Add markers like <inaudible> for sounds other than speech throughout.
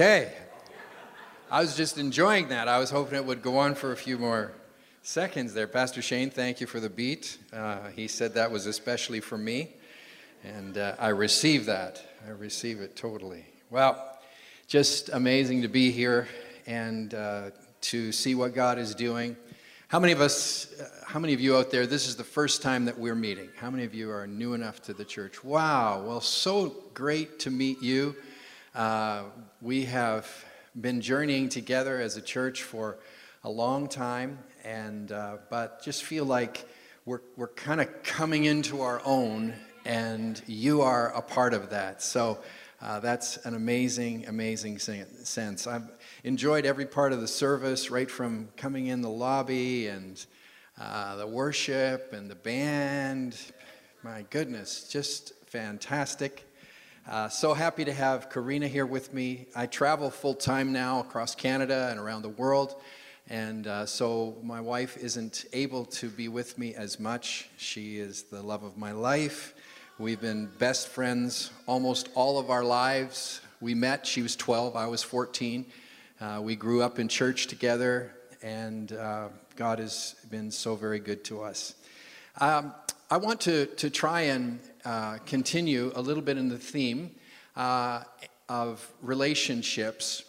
Okay. I was just enjoying that. I was hoping it would go on for a few more seconds there. Pastor Shane, thank you for the beat. Uh, he said that was especially for me, and uh, I receive that. I receive it totally. Well, just amazing to be here and uh, to see what God is doing. How many of us, uh, how many of you out there, this is the first time that we're meeting? How many of you are new enough to the church? Wow, well, so great to meet you. We have been journeying together as a church for a long time, and uh, but just feel like we're, we're kind of coming into our own, and you are a part of that. So uh, that's an amazing, amazing sense. I've enjoyed every part of the service, right from coming in the lobby and uh, the worship and the band. My goodness, just fantastic. Uh, so happy to have Karina here with me. I travel full time now across Canada and around the world, and uh, so my wife isn't able to be with me as much. She is the love of my life. We've been best friends almost all of our lives. We met, she was 12, I was 14. Uh, we grew up in church together, and uh, God has been so very good to us. Um, I want to, to try and uh, continue a little bit in the theme uh, of relationships.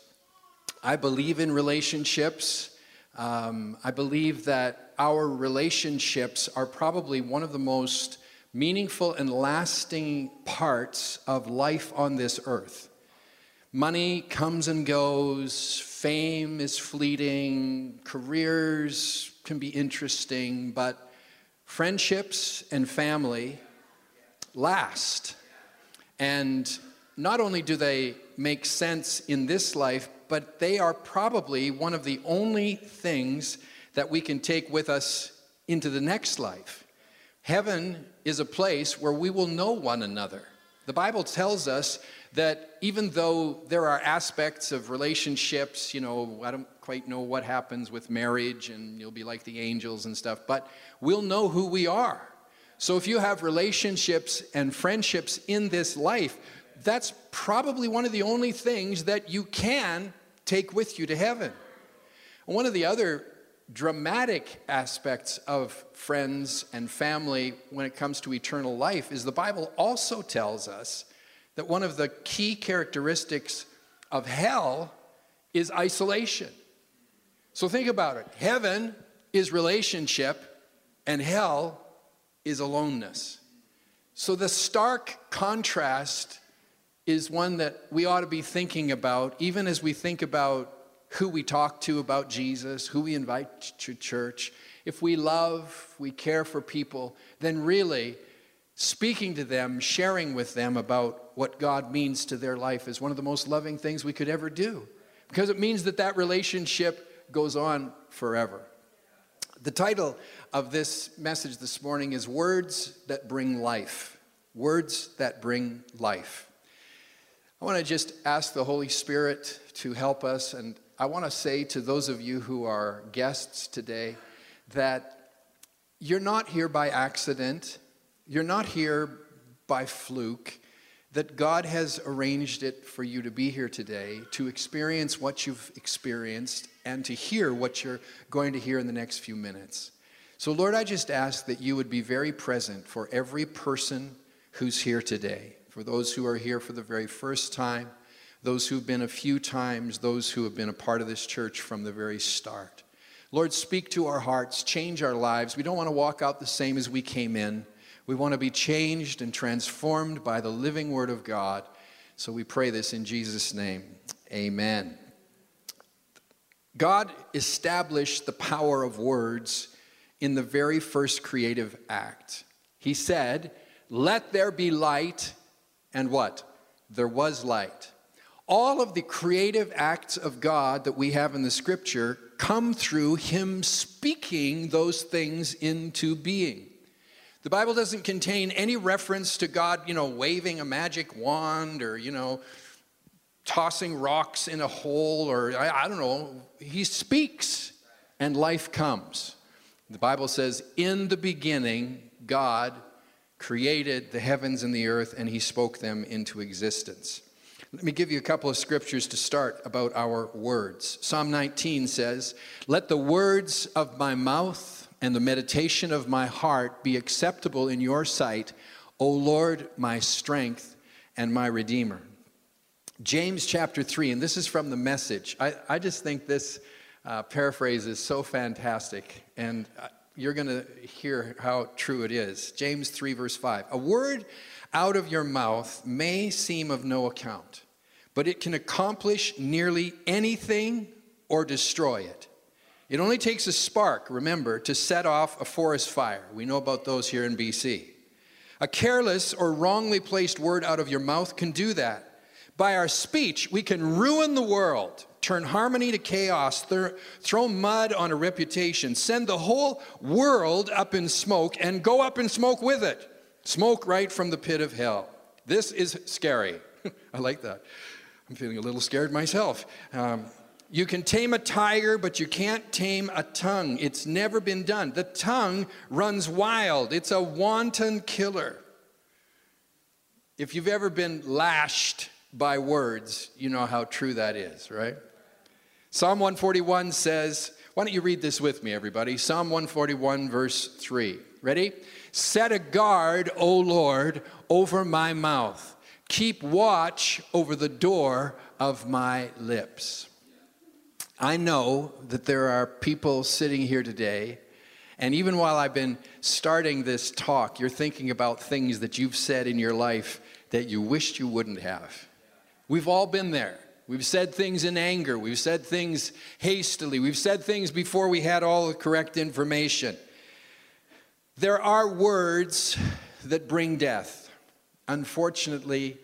I believe in relationships. Um, I believe that our relationships are probably one of the most meaningful and lasting parts of life on this earth. Money comes and goes, fame is fleeting, careers can be interesting, but friendships and family last. And not only do they make sense in this life, but they are probably one of the only things that we can take with us into the next life. Heaven is a place where we will know one another. The Bible tells us that even though there are aspects of relationships, you know, I don't quite know what happens with marriage and you'll be like the angels and stuff, but we'll know who we are. So if you have relationships and friendships in this life, that's probably one of the only things that you can take with you to heaven. One of the other dramatic aspects of friends and family when it comes to eternal life is the Bible also tells us that one of the key characteristics of hell is isolation. So think about it heaven is relationship, and hell is aloneness. So the stark contrast is one that we ought to be thinking about, even as we think about who we talk to about Jesus, who we invite to church. If we love, we care for people, then really speaking to them, sharing with them about what God means to their life is one of the most loving things we could ever do because it means that that relationship goes on forever. The title of this message this morning is Words That Bring Life. Words That Bring Life. I want to just ask the Holy Spirit to help us, and I want to say to those of you who are guests today that you're not here by accident, you're not here by fluke, that God has arranged it for you to be here today, to experience what you've experienced, and to hear what you're going to hear in the next few minutes. So, Lord, I just ask that you would be very present for every person who's here today, for those who are here for the very first time, those who've been a few times, those who have been a part of this church from the very start. Lord, speak to our hearts, change our lives. We don't want to walk out the same as we came in. We want to be changed and transformed by the living Word of God. So we pray this in Jesus' name. Amen. God established the power of words in the very first creative act. He said, Let there be light, and what? There was light. All of the creative acts of God that we have in the scripture come through Him speaking those things into being. The Bible doesn't contain any reference to God, you know, waving a magic wand or, you know, tossing rocks in a hole or I, I don't know. He speaks and life comes. The Bible says, In the beginning, God created the heavens and the earth and he spoke them into existence. Let me give you a couple of scriptures to start about our words. Psalm 19 says, Let the words of my mouth and the meditation of my heart be acceptable in your sight, O Lord, my strength and my redeemer. James chapter 3, and this is from the message. I, I just think this uh, paraphrase is so fantastic, and uh, you're going to hear how true it is. James 3, verse 5. A word out of your mouth may seem of no account, but it can accomplish nearly anything or destroy it. It only takes a spark, remember, to set off a forest fire. We know about those here in BC. A careless or wrongly placed word out of your mouth can do that. By our speech, we can ruin the world, turn harmony to chaos, th- throw mud on a reputation, send the whole world up in smoke, and go up in smoke with it. Smoke right from the pit of hell. This is scary. <laughs> I like that. I'm feeling a little scared myself. Um, you can tame a tiger, but you can't tame a tongue. It's never been done. The tongue runs wild, it's a wanton killer. If you've ever been lashed by words, you know how true that is, right? Psalm 141 says, why don't you read this with me, everybody? Psalm 141, verse 3. Ready? Set a guard, O Lord, over my mouth. Keep watch over the door of my lips. I know that there are people sitting here today, and even while I've been starting this talk, you're thinking about things that you've said in your life that you wished you wouldn't have. We've all been there. We've said things in anger. We've said things hastily. We've said things before we had all the correct information. There are words that bring death. Unfortunately,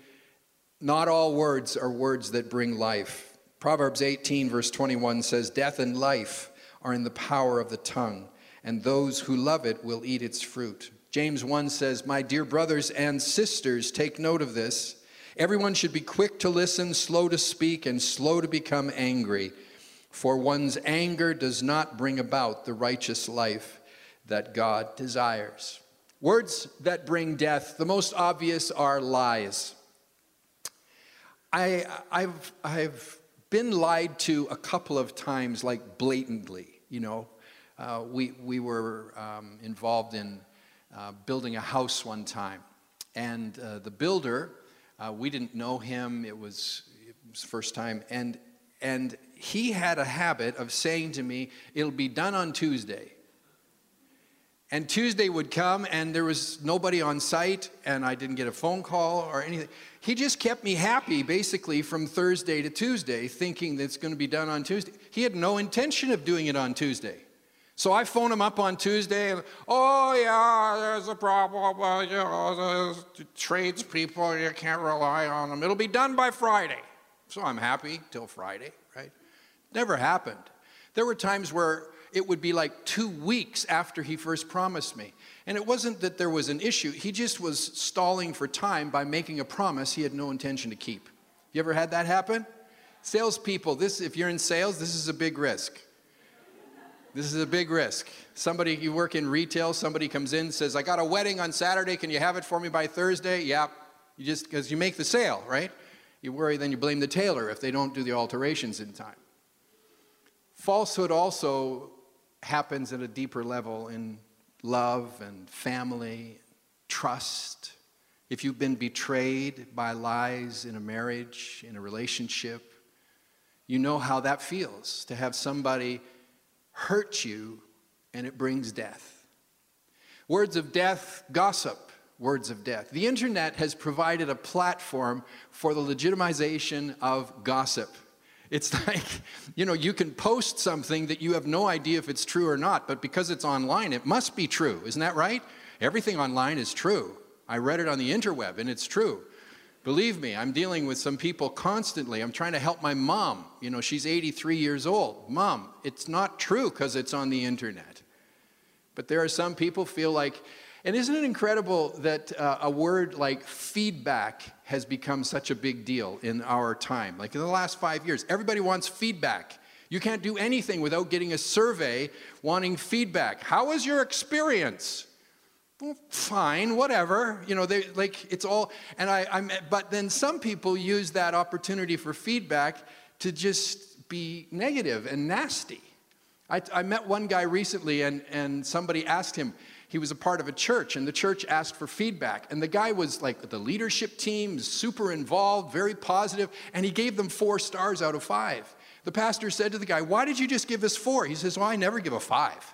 not all words are words that bring life. Proverbs 18, verse 21 says, Death and life are in the power of the tongue, and those who love it will eat its fruit. James 1 says, My dear brothers and sisters, take note of this. Everyone should be quick to listen, slow to speak, and slow to become angry, for one's anger does not bring about the righteous life that God desires. Words that bring death, the most obvious are lies. I, have I've been lied to a couple of times, like blatantly. You know, uh, we, we were um, involved in uh, building a house one time, and uh, the builder, uh, we didn't know him, it was, it was first time, and, and he had a habit of saying to me, It'll be done on Tuesday. And Tuesday would come, and there was nobody on site, and I didn't get a phone call or anything. He just kept me happy basically from Thursday to Tuesday, thinking that it's going to be done on Tuesday. He had no intention of doing it on Tuesday. So I phone him up on Tuesday, and oh yeah, there's a problem. You know, tradespeople, you can't rely on them. It'll be done by Friday. So I'm happy till Friday, right? Never happened. There were times where it would be like two weeks after he first promised me. And it wasn't that there was an issue, he just was stalling for time by making a promise he had no intention to keep. You ever had that happen? Salespeople, this, if you're in sales, this is a big risk. This is a big risk. Somebody, you work in retail, somebody comes in, says, I got a wedding on Saturday, can you have it for me by Thursday? Yeah, you just, because you make the sale, right? You worry, then you blame the tailor if they don't do the alterations in time. Falsehood also happens at a deeper level in love and family, trust. If you've been betrayed by lies in a marriage, in a relationship, you know how that feels to have somebody hurt you and it brings death. Words of death, gossip, words of death. The internet has provided a platform for the legitimization of gossip. It's <laughs> like, you know, you can post something that you have no idea if it's true or not, but because it's online, it must be true. Isn't that right? Everything online is true. I read it on the interweb and it's true. Believe me, I'm dealing with some people constantly. I'm trying to help my mom. You know, she's 83 years old. Mom, it's not true because it's on the internet. But there are some people feel like and isn't it incredible that uh, a word like feedback has become such a big deal in our time? Like in the last five years, everybody wants feedback. You can't do anything without getting a survey wanting feedback. How was your experience? well, fine, whatever. You know, they like it's all. And I, I'm. But then some people use that opportunity for feedback to just be negative and nasty. I, I met one guy recently, and and somebody asked him. He was a part of a church, and the church asked for feedback. And the guy was like the leadership team, super involved, very positive, and he gave them four stars out of five. The pastor said to the guy, Why did you just give us four? He says, Well, I never give a five.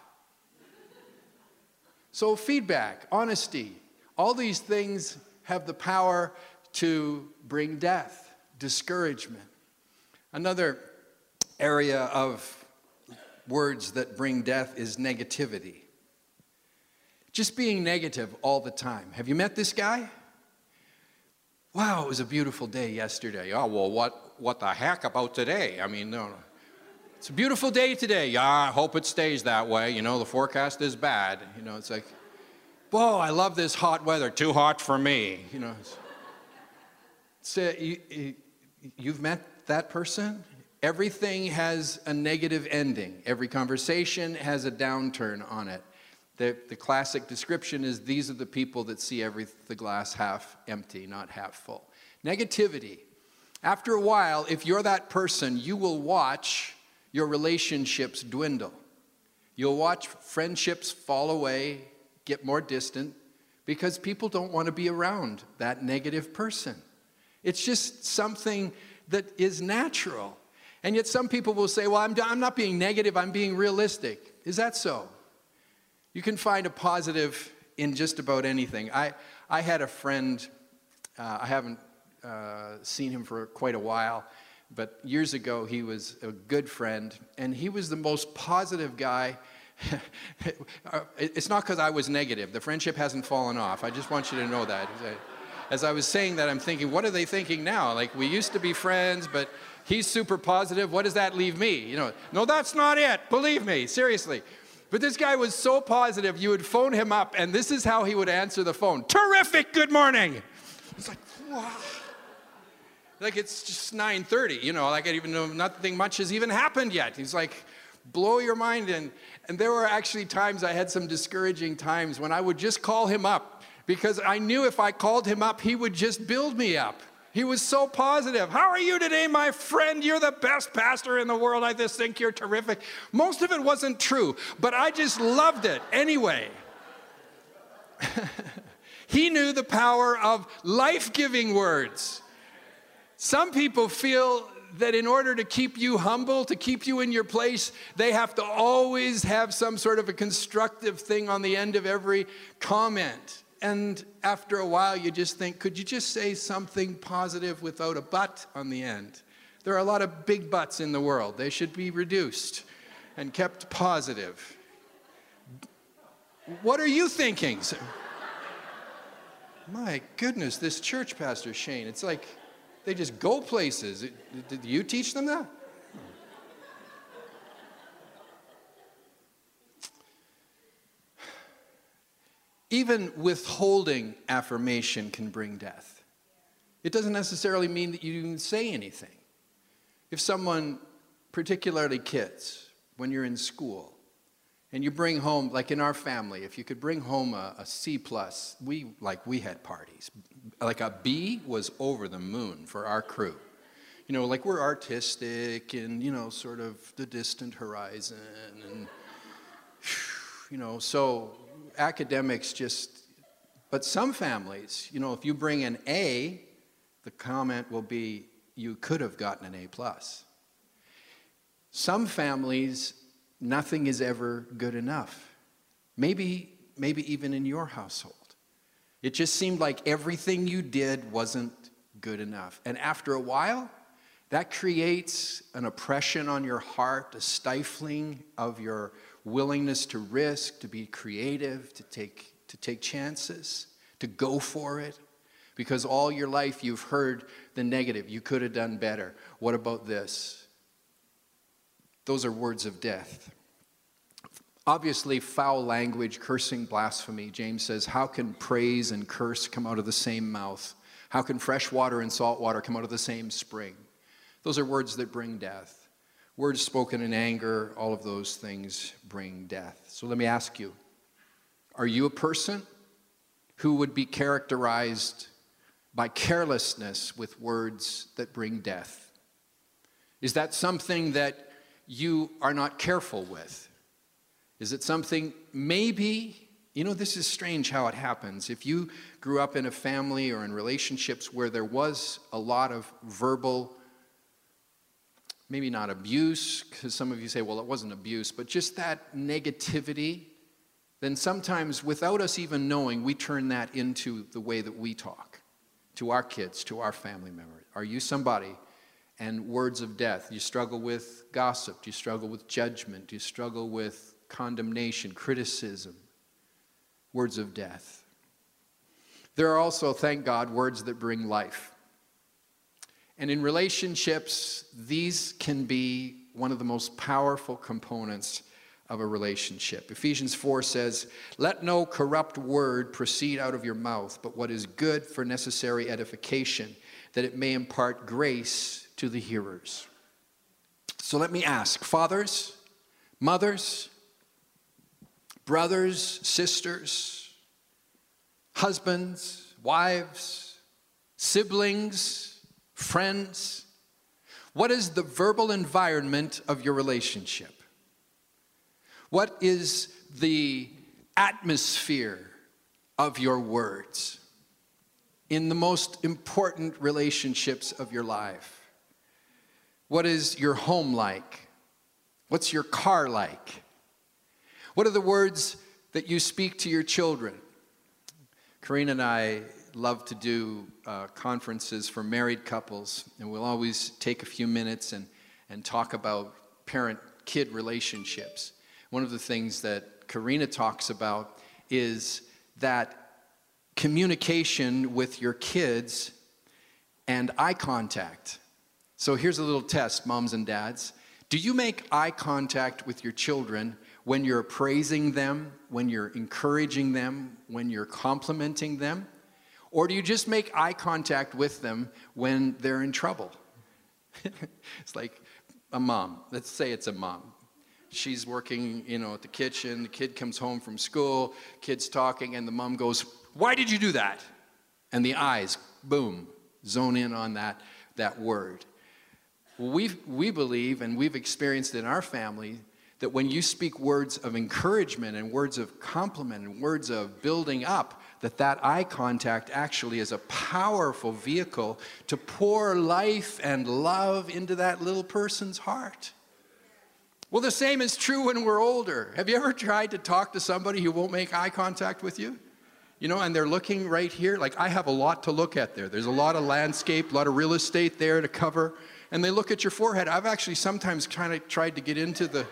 So, feedback, honesty, all these things have the power to bring death, discouragement. Another area of words that bring death is negativity. Just being negative all the time. Have you met this guy? Wow, it was a beautiful day yesterday. Oh, well, what, what the heck about today? I mean, no, no. It's a beautiful day today. Yeah, I hope it stays that way. You know, the forecast is bad. You know, it's like, whoa, I love this hot weather. Too hot for me. You know. So uh, you, you've met that person? Everything has a negative ending. Every conversation has a downturn on it. The, the classic description is these are the people that see every, the glass half empty, not half full. Negativity. After a while, if you're that person, you will watch your relationships dwindle. You'll watch friendships fall away, get more distant, because people don't want to be around that negative person. It's just something that is natural. And yet, some people will say, Well, I'm, I'm not being negative, I'm being realistic. Is that so? You can find a positive in just about anything. I, I had a friend, uh, I haven't uh, seen him for quite a while, but years ago, he was a good friend, and he was the most positive guy. <laughs> it's not because I was negative. The friendship hasn't fallen off. I just want you to know that. As I was saying that, I'm thinking, what are they thinking now? Like, we used to be friends, but he's super positive. What does that leave me? You know, no, that's not it. Believe me, seriously. But this guy was so positive, you would phone him up, and this is how he would answer the phone. Terrific, good morning. It's like, wow like it's just 9.30 you know like i even know nothing much has even happened yet. He's like blow your mind and and there were actually times i had some discouraging times when i would just call him up because i knew if i called him up he would just build me up he was so positive. How are you today, my friend? You're the best pastor in the world. I just think you're terrific. Most of it wasn't true, but I just loved it anyway. <laughs> he knew the power of life giving words. Some people feel that in order to keep you humble, to keep you in your place, they have to always have some sort of a constructive thing on the end of every comment. And after a while, you just think, could you just say something positive without a but on the end? There are a lot of big buts in the world. They should be reduced and kept positive. What are you thinking? My goodness, this church pastor, Shane, it's like, they just go places. Did you teach them that? Even withholding affirmation can bring death. It doesn't necessarily mean that you even say anything. If someone, particularly kids, when you're in school, and you bring home, like in our family, if you could bring home a, a C plus, we like we had parties. Like a B was over the moon for our crew. You know, like we're artistic and you know, sort of the distant horizon, and <sighs> you know, so academics just. But some families, you know, if you bring an A, the comment will be, "You could have gotten an A plus." Some families nothing is ever good enough. Maybe, maybe even in your household. It just seemed like everything you did wasn't good enough. And after a while, that creates an oppression on your heart, a stifling of your willingness to risk, to be creative, to take, to take chances, to go for it. Because all your life you've heard the negative. You could have done better. What about this? Those are words of death. Obviously, foul language, cursing, blasphemy. James says, How can praise and curse come out of the same mouth? How can fresh water and salt water come out of the same spring? Those are words that bring death. Words spoken in anger, all of those things bring death. So let me ask you Are you a person who would be characterized by carelessness with words that bring death? Is that something that you are not careful with? Is it something maybe, you know, this is strange how it happens. If you grew up in a family or in relationships where there was a lot of verbal, maybe not abuse, because some of you say, well, it wasn't abuse, but just that negativity, then sometimes without us even knowing, we turn that into the way that we talk to our kids, to our family members. Are you somebody and words of death? You struggle with gossip? Do you struggle with judgment? Do you struggle with condemnation, criticism, words of death? There are also, thank God, words that bring life. And in relationships, these can be one of the most powerful components of a relationship. Ephesians 4 says, Let no corrupt word proceed out of your mouth, but what is good for necessary edification, that it may impart grace to the hearers. So let me ask fathers, mothers, brothers, sisters, husbands, wives, siblings, friends, what is the verbal environment of your relationship? What is the atmosphere of your words in the most important relationships of your life? What is your home like? What's your car like? What are the words that you speak to your children? Karina and I love to do uh, conferences for married couples, and we'll always take a few minutes and, and talk about parent kid relationships one of the things that Karina talks about is that communication with your kids and eye contact. So here's a little test, moms and dads. Do you make eye contact with your children when you're praising them, when you're encouraging them, when you're complimenting them? Or do you just make eye contact with them when they're in trouble? <laughs> it's like a mom. Let's say it's a mom she's working, you know, at the kitchen. The kid comes home from school, kid's talking, and the mom goes, Why did you do that? And the eyes, boom, zone in on that, that word. we we believe, and we've experienced in our family, that when you speak words of encouragement and words of compliment and words of building up, that that eye contact actually is a powerful vehicle to pour life and love into that little person's heart. Well, the same is true when we're older. Have you ever tried to talk to somebody who won't make eye contact with you? You know, and they're looking right here. Like, I have a lot to look at there. There's a lot of landscape, a lot of real estate there to cover. And they look at your forehead. I've actually sometimes kind of tried to get into the.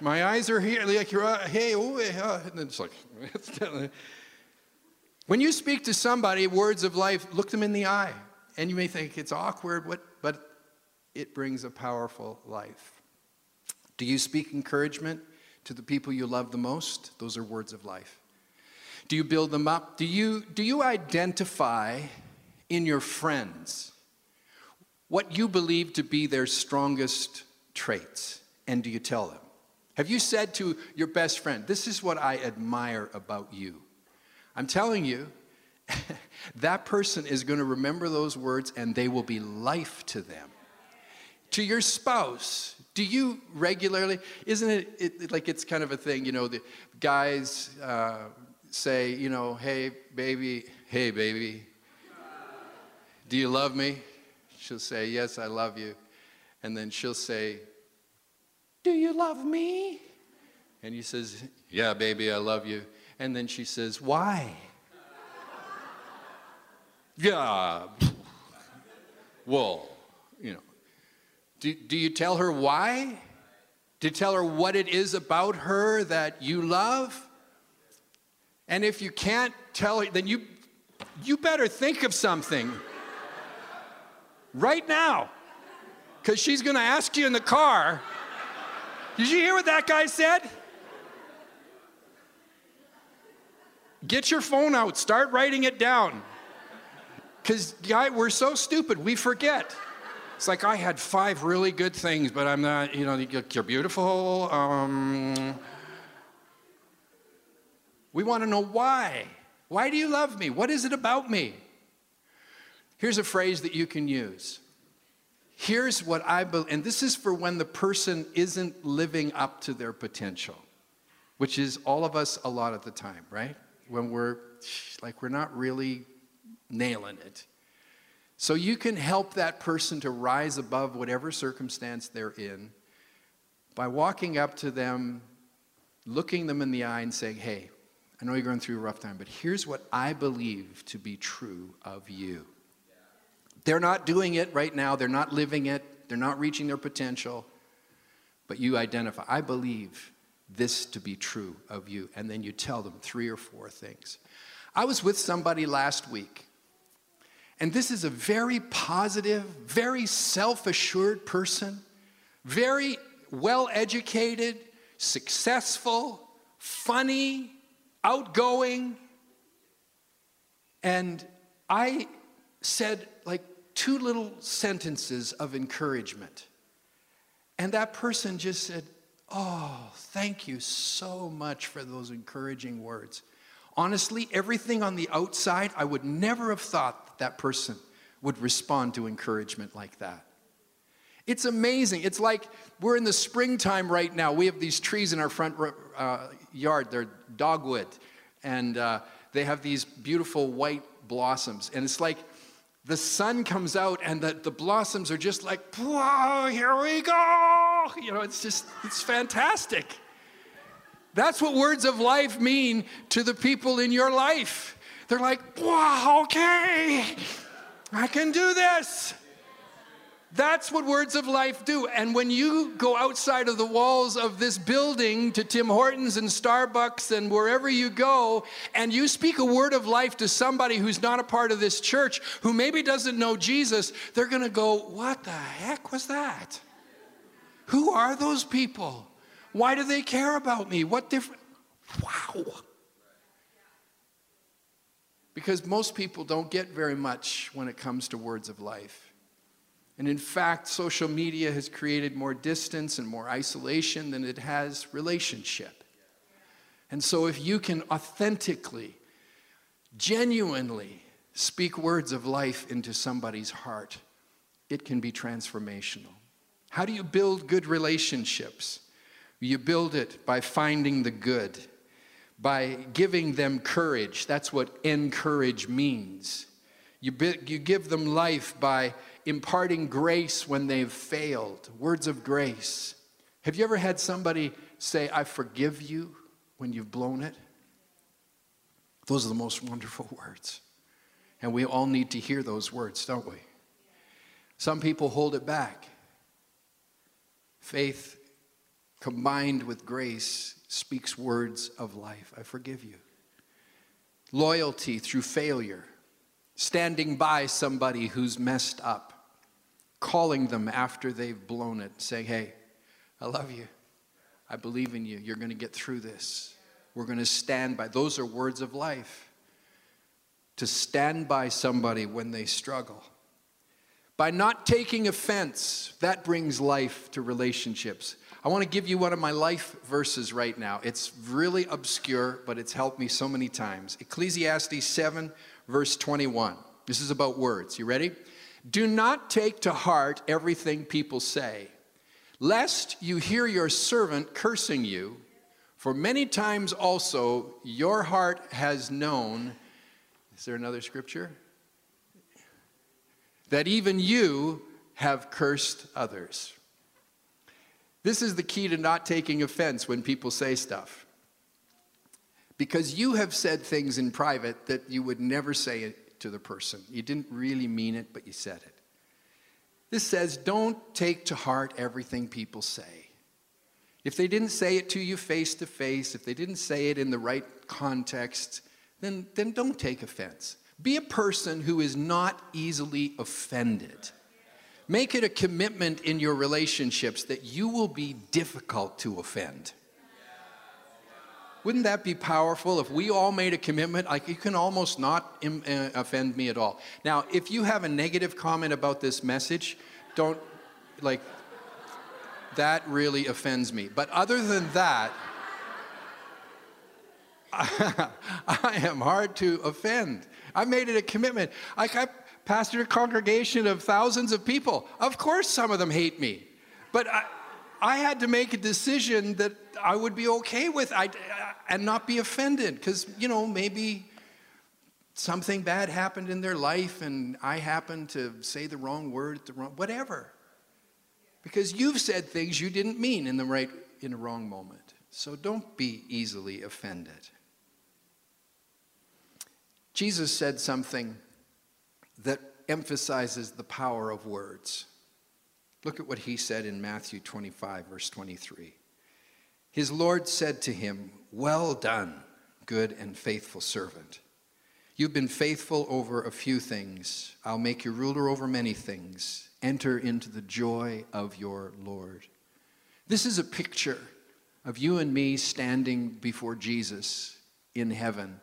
My eyes are here, like, you're, uh, hey, oh, and it's like, <laughs> when you speak to somebody words of life, look them in the eye. And you may think it's awkward, but it brings a powerful life. Do you speak encouragement to the people you love the most? Those are words of life. Do you build them up? Do you, do you identify in your friends what you believe to be their strongest traits? And do you tell them? Have you said to your best friend, This is what I admire about you? I'm telling you, <laughs> that person is going to remember those words and they will be life to them. To your spouse do you regularly isn't it, it, like it's kind of a thing you know the guys uh, say you know hey baby hey baby do you love me? She'll say yes i love you. And then she'll say do you love me and he says yeah baby i love you and then she says why yeah well you know do, do you tell her why? Do you tell her what it is about her that you love? And if you can't tell her, then you, you better think of something right now. Because she's going to ask you in the car. Did you hear what that guy said? Get your phone out, start writing it down. Because, guy, we're so stupid, we forget. It's like I had five really good things, but I'm not, you know, you're beautiful. Um, We want to know why. Why do you love me? What is it about me? Here's a phrase that you can use. Here's what I believe, and this is for when the person isn't living up to their potential, which is all of us a lot of the time, right? When we're like, we're not really nailing it. So you can help that person to rise above whatever circumstance they're in by walking up to them, looking them in the eye, and saying, Hey, I know you're going through a rough time, but here's what I believe to be true of you. They're not doing it right now, they're not living it, they're not reaching their potential, but you identify, I believe this to be true of you. And then you tell them three or four things. I was with somebody last week and this is a very positive, very self assured person, very well educated, successful, funny, outgoing. And I said like two little sentences of encouragement. And that person just said, Oh, thank you so much for those encouraging words. Honestly, everything on the outside, I would never have thought that person would respond to encouragement like that. It's amazing. It's like we're in the springtime right now. We have these trees in our front uh, yard, they're dogwood, and uh, they have these beautiful white blossoms. And it's like the sun comes out, and the, the blossoms are just like, whoa, here we go. You know, it's just, it's fantastic. That's what words of life mean to the people in your life. They're like, wow, okay, I can do this. That's what words of life do. And when you go outside of the walls of this building to Tim Hortons and Starbucks and wherever you go, and you speak a word of life to somebody who's not a part of this church, who maybe doesn't know Jesus, they're going to go, What the heck was that? Who are those people? Why do they care about me? What different? Wow. Because most people don't get very much when it comes to words of life. And in fact, social media has created more distance and more isolation than it has relationship. And so, if you can authentically, genuinely speak words of life into somebody's heart, it can be transformational. How do you build good relationships? You build it by finding the good, by giving them courage. That's what encourage means. You, you give them life by imparting grace when they've failed, words of grace. Have you ever had somebody say, I forgive you when you've blown it? Those are the most wonderful <laughs> words. And we all need to hear those words, don't we? Some people hold it back. Faith combined with grace, speaks words of life. I forgive you. Loyalty through failure, standing by somebody who's messed up, calling them after they've blown it, saying, Hey, I love you. I believe in you. You're going to get through this. We're going to stand by. Those are words of life. To stand by somebody when they struggle. By not taking offense, that brings life to relationships. I want to give you one of my life verses right now. It's really obscure, but it's helped me so many times. Ecclesiastes 7, verse 21. This is about words. You ready? Do not take to heart everything people say, lest you hear your servant cursing you. For many times also your heart has known. Is there another scripture? That even you have cursed others. This is the key to not taking offense when people say stuff. Because you have said things in private that you would never say to the person. You didn't really mean it, but you said it. This says, don't take to heart everything people say. If they didn't say it to you face to face, if they didn't say it in the right context, then, then don't take offense. Be a person who is not easily offended. Make it a commitment in your relationships that you will be difficult to offend. Wouldn't that be powerful if we all made a commitment? Like, you can almost not Im- uh, offend me at all. Now, if you have a negative comment about this message, don't, like, that really offends me. But other than that, <laughs> I, am hard to offend. I made it a commitment. Like I pastored a congregation of thousands of people. Of course, some of them hate me, but I, I had to make a decision that I would be okay with I, uh, and not be offended because, you know, maybe something bad happened in their life and I happened to say the wrong word at the wrong, whatever. Because you've said things you didn't mean in the right, in the wrong moment. So don't be easily offended. Jesus said something that emphasizes the power of words. Look at what he said in Matthew 25, verse 23. His Lord said to him, Well done, good and faithful servant. You've been faithful over a few things. I'll make you ruler over many things. Enter into the joy of your Lord. This is a picture of you and me standing before Jesus in heaven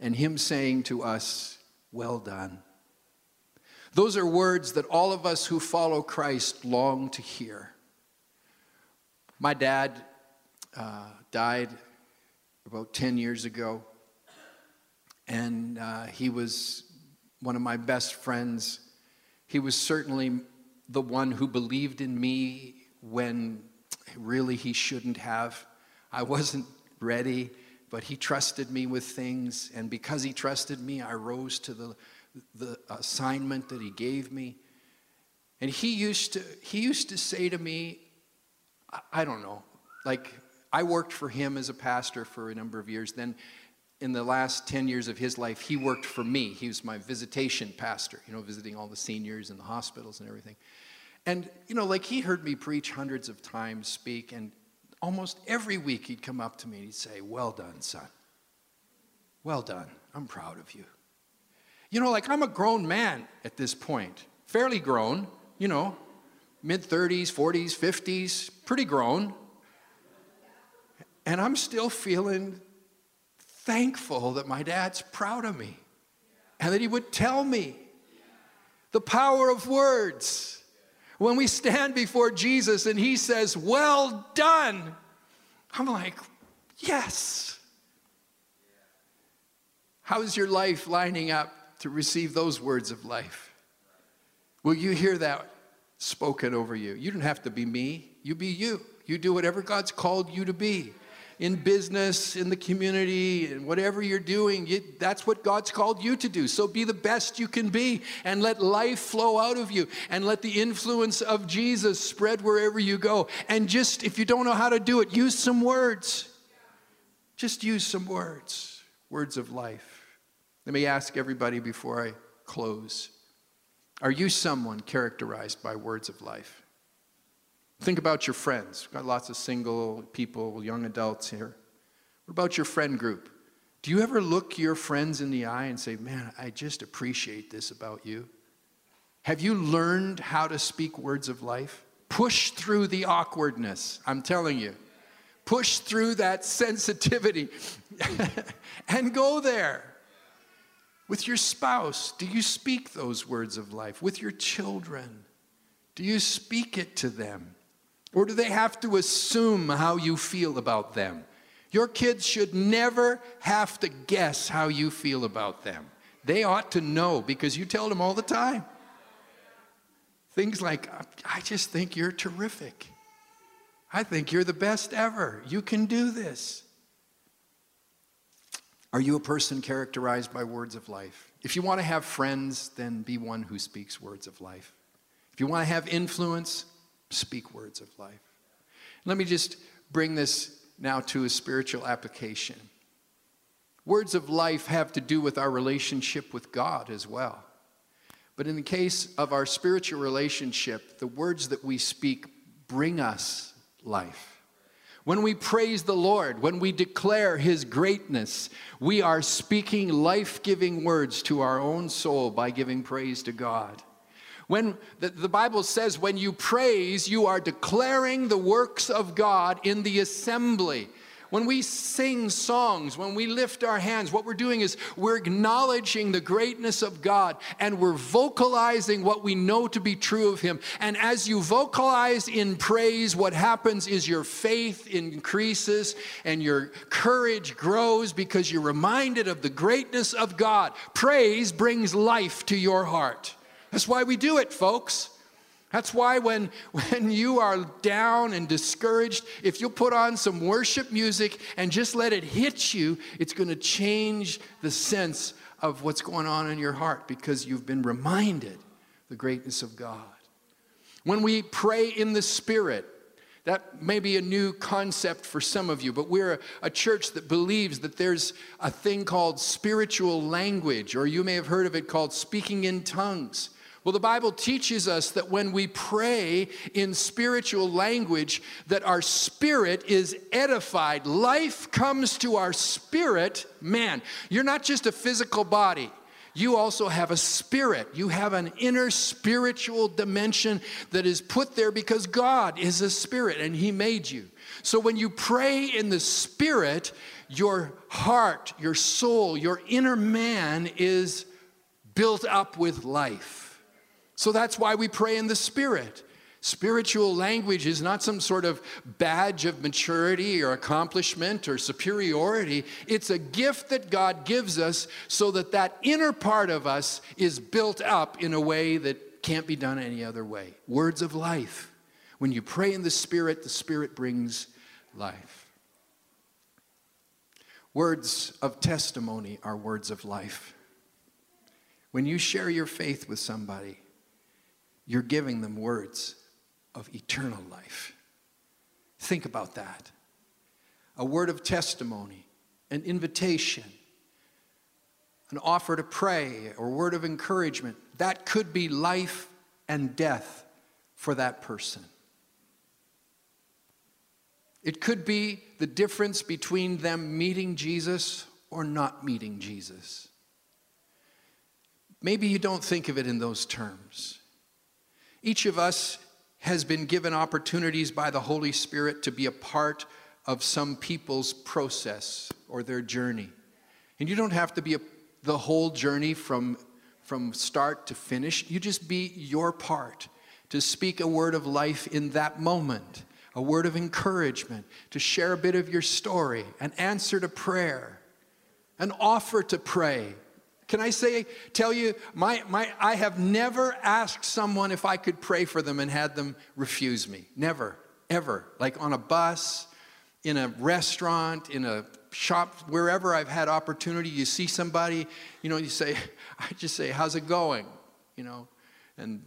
and Him saying to us, Well done. Those are words that all of us who follow Christ long to hear. My dad uh, died about 10 years ago, and uh, he was one of my best friends. He was certainly the one who believed in me when really he shouldn't have. I wasn't ready, but he trusted me with things, and because he trusted me, I rose to the the assignment that he gave me. And he used to, he used to say to me, I, don't know, like I worked for him as a pastor for a number of years. Then in the last 10 years of his life, he worked for me. He was my visitation pastor, you know, visiting all the seniors in the hospitals and everything. And, you know, like he heard me preach hundreds of times, speak, and almost every week he'd come up to me and he'd say, Well done, son. Well done. I'm proud of you. You know, like I'm a grown man at this point, fairly grown, you know, mid 30s, 40s, 50s, pretty grown. And I'm still feeling thankful that my dad's proud of me and that he would tell me the power of words. When we stand before Jesus and he says, Well done, I'm like, Yes. How's your life lining up to receive those words of life. Will you hear that spoken over you? You don't have to be me, you be you. You do whatever God's called you to be. In business, in the community, and whatever you're doing, you, that's what God's called you to do. So be the best you can be and let life flow out of you and let the influence of Jesus spread wherever you go. And just, if you don't know how to do it, use some words. Just use some words, words of life. Let me ask everybody before I close Are you someone characterized by words of life? Think about your friends. We've got lots of single people, young adults here. What about your friend group? Do you ever look your friends in the eye and say, Man, I just appreciate this about you? Have you learned how to speak words of life? Push through the awkwardness, I'm telling you. Push through that sensitivity <laughs> and go there. With your spouse, do you speak those words of life? With your children, do you speak it to them? Or do they have to assume how you feel about them? Your kids should never have to guess how you feel about them. They ought to know because you tell them all the time. Things like, I just think you're terrific. I think you're the best ever. You can do this. Are you a person characterized by words of life? If you want to have friends, then be one who speaks words of life. If you want to have influence, speak words of life. Let me just bring this now to a spiritual application. Words of life have to do with our relationship with God as well. But in the case of our spiritual relationship, the words that we speak bring us life. When we praise the Lord, when we declare His greatness, we are speaking life giving words to our own soul by giving praise to God. When the, the, Bible says, when you praise, you are declaring the works of God in the assembly. When we sing songs, when we lift our hands, what we're doing is we're acknowledging the greatness of God and we're vocalizing what we know to be true of Him. And as you vocalize in praise, what happens is your faith increases and your courage grows because you're reminded of the greatness of God. Praise brings life to your heart. That's why we do it, folks. That's why when, <laughs> when you are down and discouraged, if you put on some worship music and just let it hit you, it's going to change the sense of what's going on in your heart because you've been reminded the greatness of God. When we pray in the Spirit, that may be a new concept for some of you, but we're a, a, church that believes that there's a thing called spiritual language, or you may have heard of it called speaking in tongues. Well, the Bible teaches us that when we pray in spiritual language, that our spirit is edified. Life comes to our spirit. Man, you're not just a physical body. You also have a spirit. You have an inner spiritual dimension that is put there because God is a spirit and He made you. So when you pray in the spirit, your heart, your soul, your inner man is built up with life. So that's why we pray in the Spirit. Spiritual language is not some sort of badge of maturity or accomplishment or superiority. It's a gift that God gives us so that that inner part of us is built up in a way that can't be done any other way. Words of life. When you pray in the Spirit, the Spirit brings life. Words of testimony are words of life. When you share your faith with somebody, you're giving them words of eternal life. Think about that. A word of testimony, an invitation, an offer to pray, or word of encouragement, that could be life and death for that person. It could be the difference between them meeting Jesus or not meeting Jesus. Maybe you don't think of it in those terms. Each of us has been given opportunities by the Holy Spirit to be a part of some people's process or their journey. And you don't have to be a, the whole journey from, from start to finish. You just be your part to speak a word of life in that moment, a word of encouragement, to share a bit of your story, an answer to prayer, an offer to pray, can I say, tell you, my, my, I have never asked someone if I could pray for them and had them refuse me. Never, ever. Like on a bus, in a restaurant, in a shop, wherever I've had opportunity, you see somebody, you know, you say, <laughs> I just say, how's it going? You know, and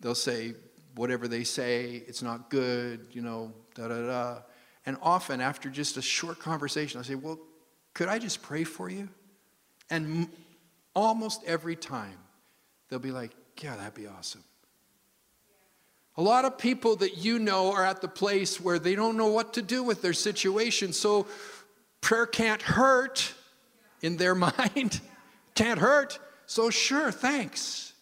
they'll say whatever they say, it's not good, you know, da da da. And often after just a short conversation, I say, well, could I just pray for you? And almost every time, they'll be like, yeah, that'd be awesome. A lot of people that you know are at the place where they don't know what to do with their situation. So prayer can't hurt in their <laughs> mind. can't hurt. So, sure, thanks.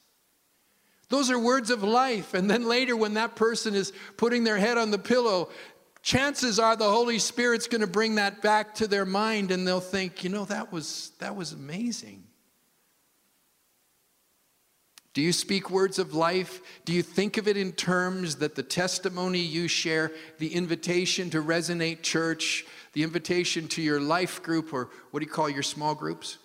Those are words of life. And then later, when that person is putting their head on the pillow, chances are the Holy Spirit's going to bring that back to their mind and they'll think, you know, that was, that was amazing. Do you speak words of life? Do you think of it in terms that the testimony you share, the invitation to Resonate Church, the invitation to your life group, or what do you call your small groups?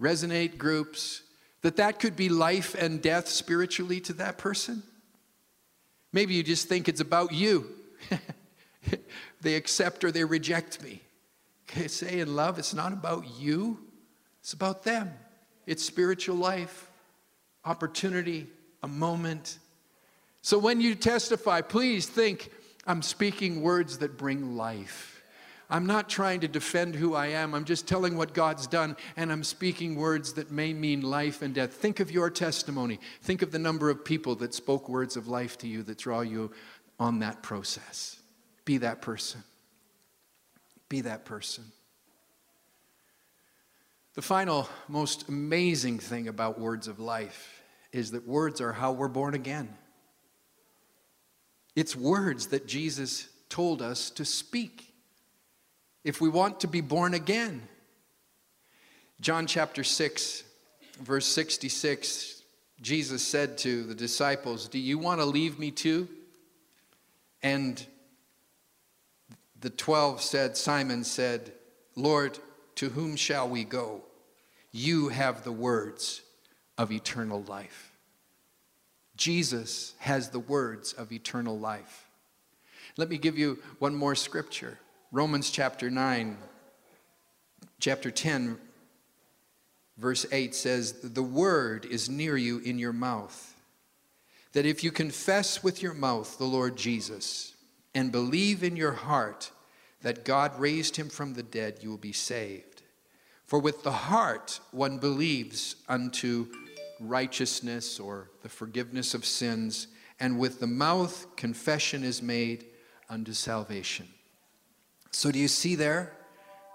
Resonate groups, that that could be life and death spiritually to that person? Maybe you just think it's about you. <laughs> they accept or they reject me. Okay, say in love, it's not about you, it's about them. It's spiritual life opportunity, a moment. So when you testify, please think I'm speaking words that bring life. I'm not trying to defend who I am. I'm just telling what God's done, and I'm speaking words that may mean life and death. Think of your testimony. Think of the number of people that spoke words of life to you that draw you on that process. Be that person. Be that person. The final, most amazing thing about words of life is that words are how we're born again. It's words that Jesus told us to speak. if we want to be born again. John chapter 6, verse 66, Jesus said to the disciples, Do you want to leave me too? And the 12 said, Simon said, Lord, to whom shall we go? You have the words of eternal life. Jesus has the words of eternal life. Let me give you one more scripture. Romans chapter 9, chapter 10, verse 8 says, The word is near you in your mouth. That if you confess with your mouth the Lord Jesus and believe in your heart that God raised him from the dead, you will be saved. For with the heart one believes unto righteousness or the forgiveness of sins, and with the mouth confession is made unto salvation. So, do you see there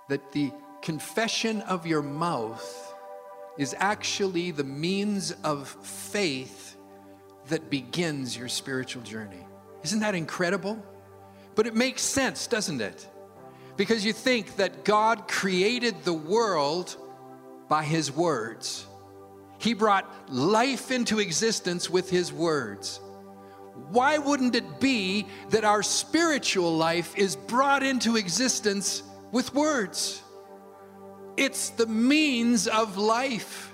that the confession of your mouth is actually the means of faith that begins your spiritual journey? Isn't that incredible? But it makes sense, doesn't it? Because you think that God created the world by His words. He brought life into existence with His words why wouldn't it be that our spiritual life is brought into existence with words? It's the means of life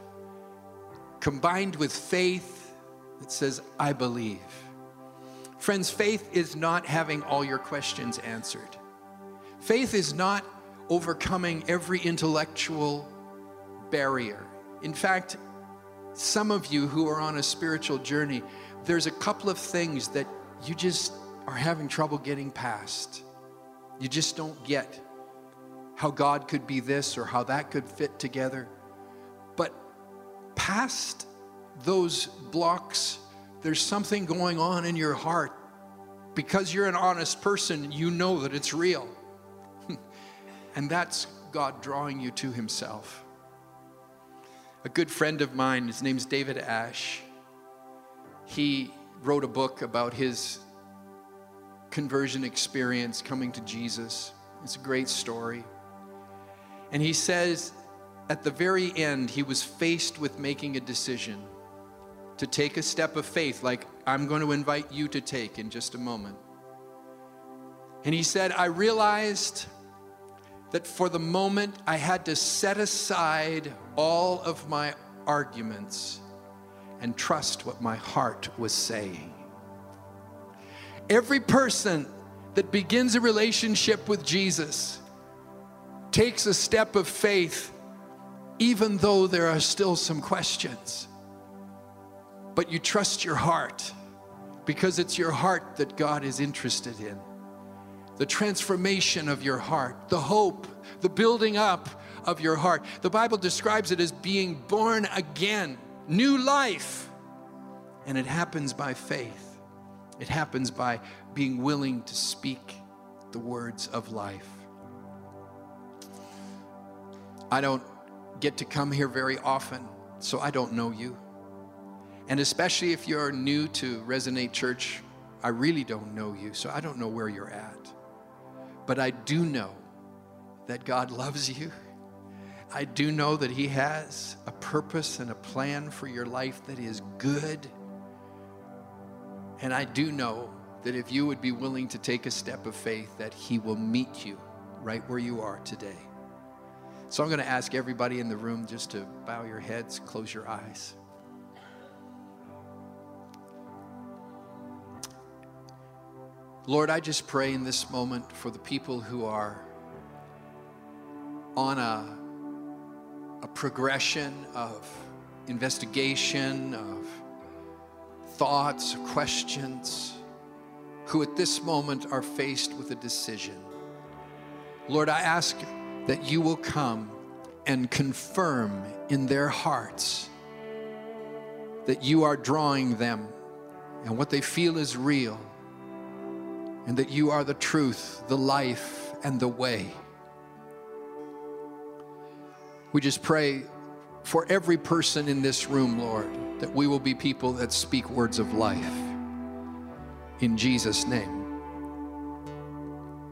combined with faith that says, I believe. Friends, faith is not having all your questions answered. Faith is not overcoming every intellectual barrier. In fact, some of you who are on a spiritual journey, there's a couple of things that you just are having trouble getting past. You just don't get how God could be this or how that could fit together. But past those blocks, there's something going on in your heart. Because you're an honest person, you know that it's real. And that's God drawing you to Himself. A good friend of mine, his name's David Ash he wrote a book about his conversion experience coming to Jesus. It's a great story. And he says at the very end, he was faced with making a decision to take a step of faith, like I'm going to invite you to take in just a moment. And he said, I realized that for the moment I had to set aside all of my arguments and trust what my heart was saying. Every person that begins a relationship with Jesus takes a step of faith, even though there are still some questions. But you trust your heart because it's your heart that God is interested in. The transformation of your heart, the hope, the building up of your heart. The Bible describes it as being born again new life. And it happens by faith, it happens by being willing to speak the words of life. I don't get to come here very often, so I don't know you. And especially if you're new to Resonate Church, I really don't know you, so I don't know where you're at. But I do know that God loves you I do know that He has a purpose and a plan for your life that is good. And I do know that if you would be willing to take a step of faith, that He will meet you right where you are today. So I'm going to ask everybody in the room just to bow your heads, close your eyes. Lord, I just pray in this moment for the people who are on a a progression of investigation, of thoughts, questions, who at this moment are faced with a decision. Lord, I ask that you will come and confirm in their hearts that you are drawing them and what they feel is real, and that you are the truth, the life, and the way. We just pray for every person in this room, Lord, that we will be people that speak words of life. In Jesus' name.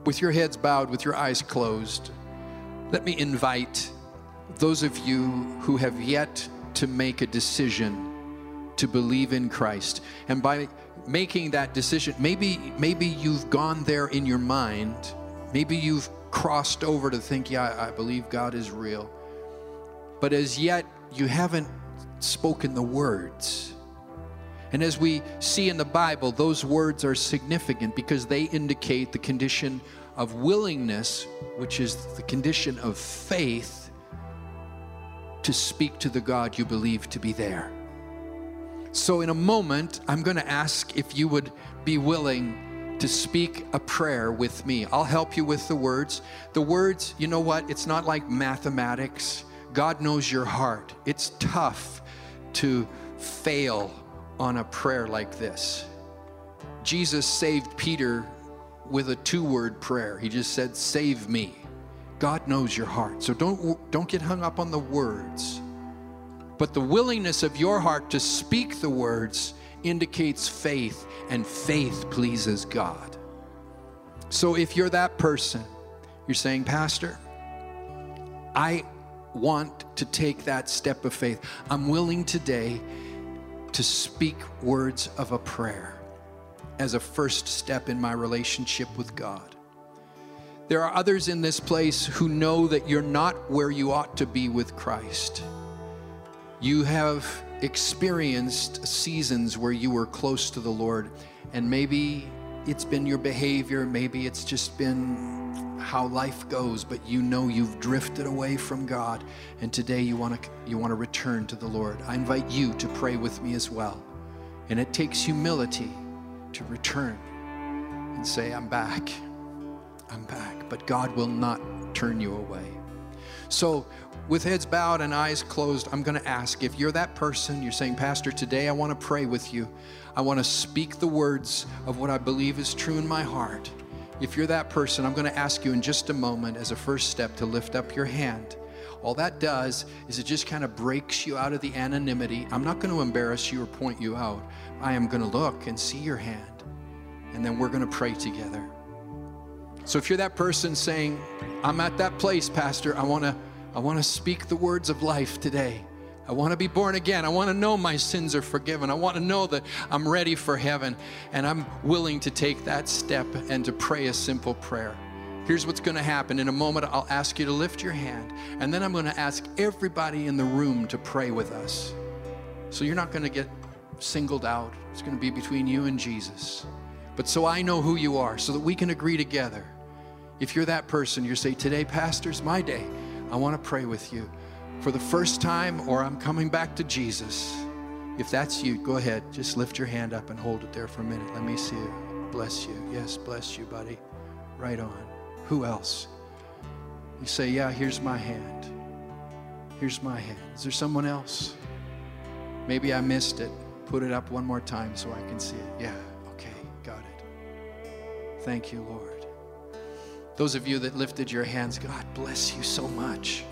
With your heads bowed, with your eyes closed, let me invite those of you who have yet to make a decision to believe in Christ. And by making that decision, maybe maybe you've gone there in your mind. Maybe you've crossed over to think, yeah, I believe God is real. But as yet you haven't spoken the words. And as we see in the Bible, those words are significant because they indicate the condition of willingness, which is the condition of faith, to speak to the God you believe to be there. So, in a moment, I'm going to ask if you would be willing to speak a prayer with me. I'll help you with the words. The words, you know what? It's not like mathematics. God knows your heart. It's tough to fail on a prayer like this. Jesus saved Peter with a two word prayer. He just said, Save me. God knows your heart. So don't, don't get hung up on the words. But the willingness of your heart to speak the words indicates faith, and faith pleases God. So if you're that person, you're saying, Pastor, I want to take that step of faith. I'm willing today to speak words of a prayer as a first step in my relationship with God. There are others in this place who know that you're not where you ought to be with Christ. You have experienced seasons where you were close to the Lord, and maybe it's been your behavior, maybe it's just been how life goes, but you know you've drifted away from God, and today you want to you want to return to the Lord. I invite you to pray with me as well. And it takes humility to return and say, I'm back. I'm back. But God will not turn you away. So, with heads bowed and eyes closed, I'm going to ask if you're that person, you're saying, Pastor, today I want to pray with you. I want to speak the words of what I believe is true in my heart. If you're that person, I'm going to ask you in just a moment as a first step to lift up your hand. All that does is it just kind of breaks you out of the anonymity. I'm not going to embarrass you or point you out. I am going to look and see your hand, and then we're going to pray together. So if you're that person saying, I'm at that place, Pastor, I want to I want to speak the words of life today. I want to be born again. I want to know my sins are forgiven. I want to know that I'm ready for heaven and I'm willing to take that step and to pray a simple prayer. Here's what's going to happen. In a moment, I'll ask you to lift your hand, and then I'm going to ask everybody in the room to pray with us. So you're not going to get singled out, it's going to be between you and Jesus. But so I know who you are, so that we can agree together. If you're that person, you say, Today, Pastor's my day. I want to pray with you for the first time, or I'm coming back to Jesus. If that's you, go ahead. Just lift your hand up and hold it there for a minute. Let me see it. Bless you. Yes, bless you, buddy. Right on. Who else? You say, Yeah, here's my hand. Here's my hand. Is there someone else? Maybe I missed it. Put it up one more time so I can see it. Yeah, okay, got it. Thank you, Lord. Those of you that lifted your hands, God bless you so much.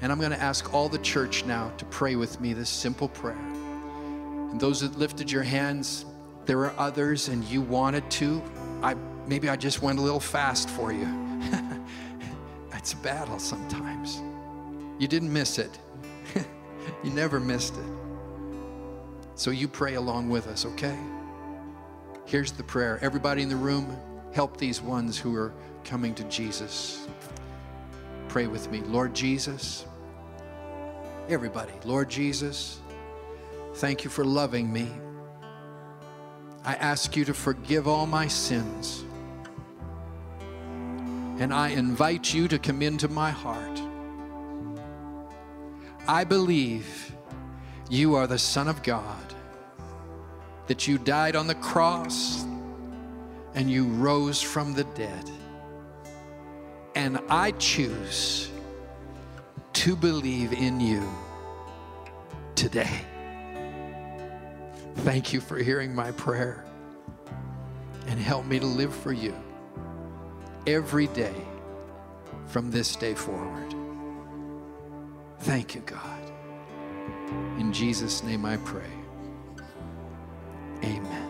And I'm going to ask all the church now to pray with me this simple prayer. And those that lifted your hands, there are others and you wanted to. I maybe I just went a little fast for you. <laughs> it's a battle sometimes. You didn't miss it. <laughs> you never missed it. So you pray along with us, okay? Here's the prayer. Everybody in the room, help these ones who are coming to Jesus. Pray with me. Lord Jesus, everybody, Lord Jesus, thank you for loving me. I ask you to forgive all my sins. And I invite you to come into my heart. I believe you are the Son of God, that you died on the cross and you rose from the dead. And I choose to believe in you today. Thank you for hearing my prayer and help me to live for you every day from this day forward. Thank you, God. In Jesus' name I pray. Amen.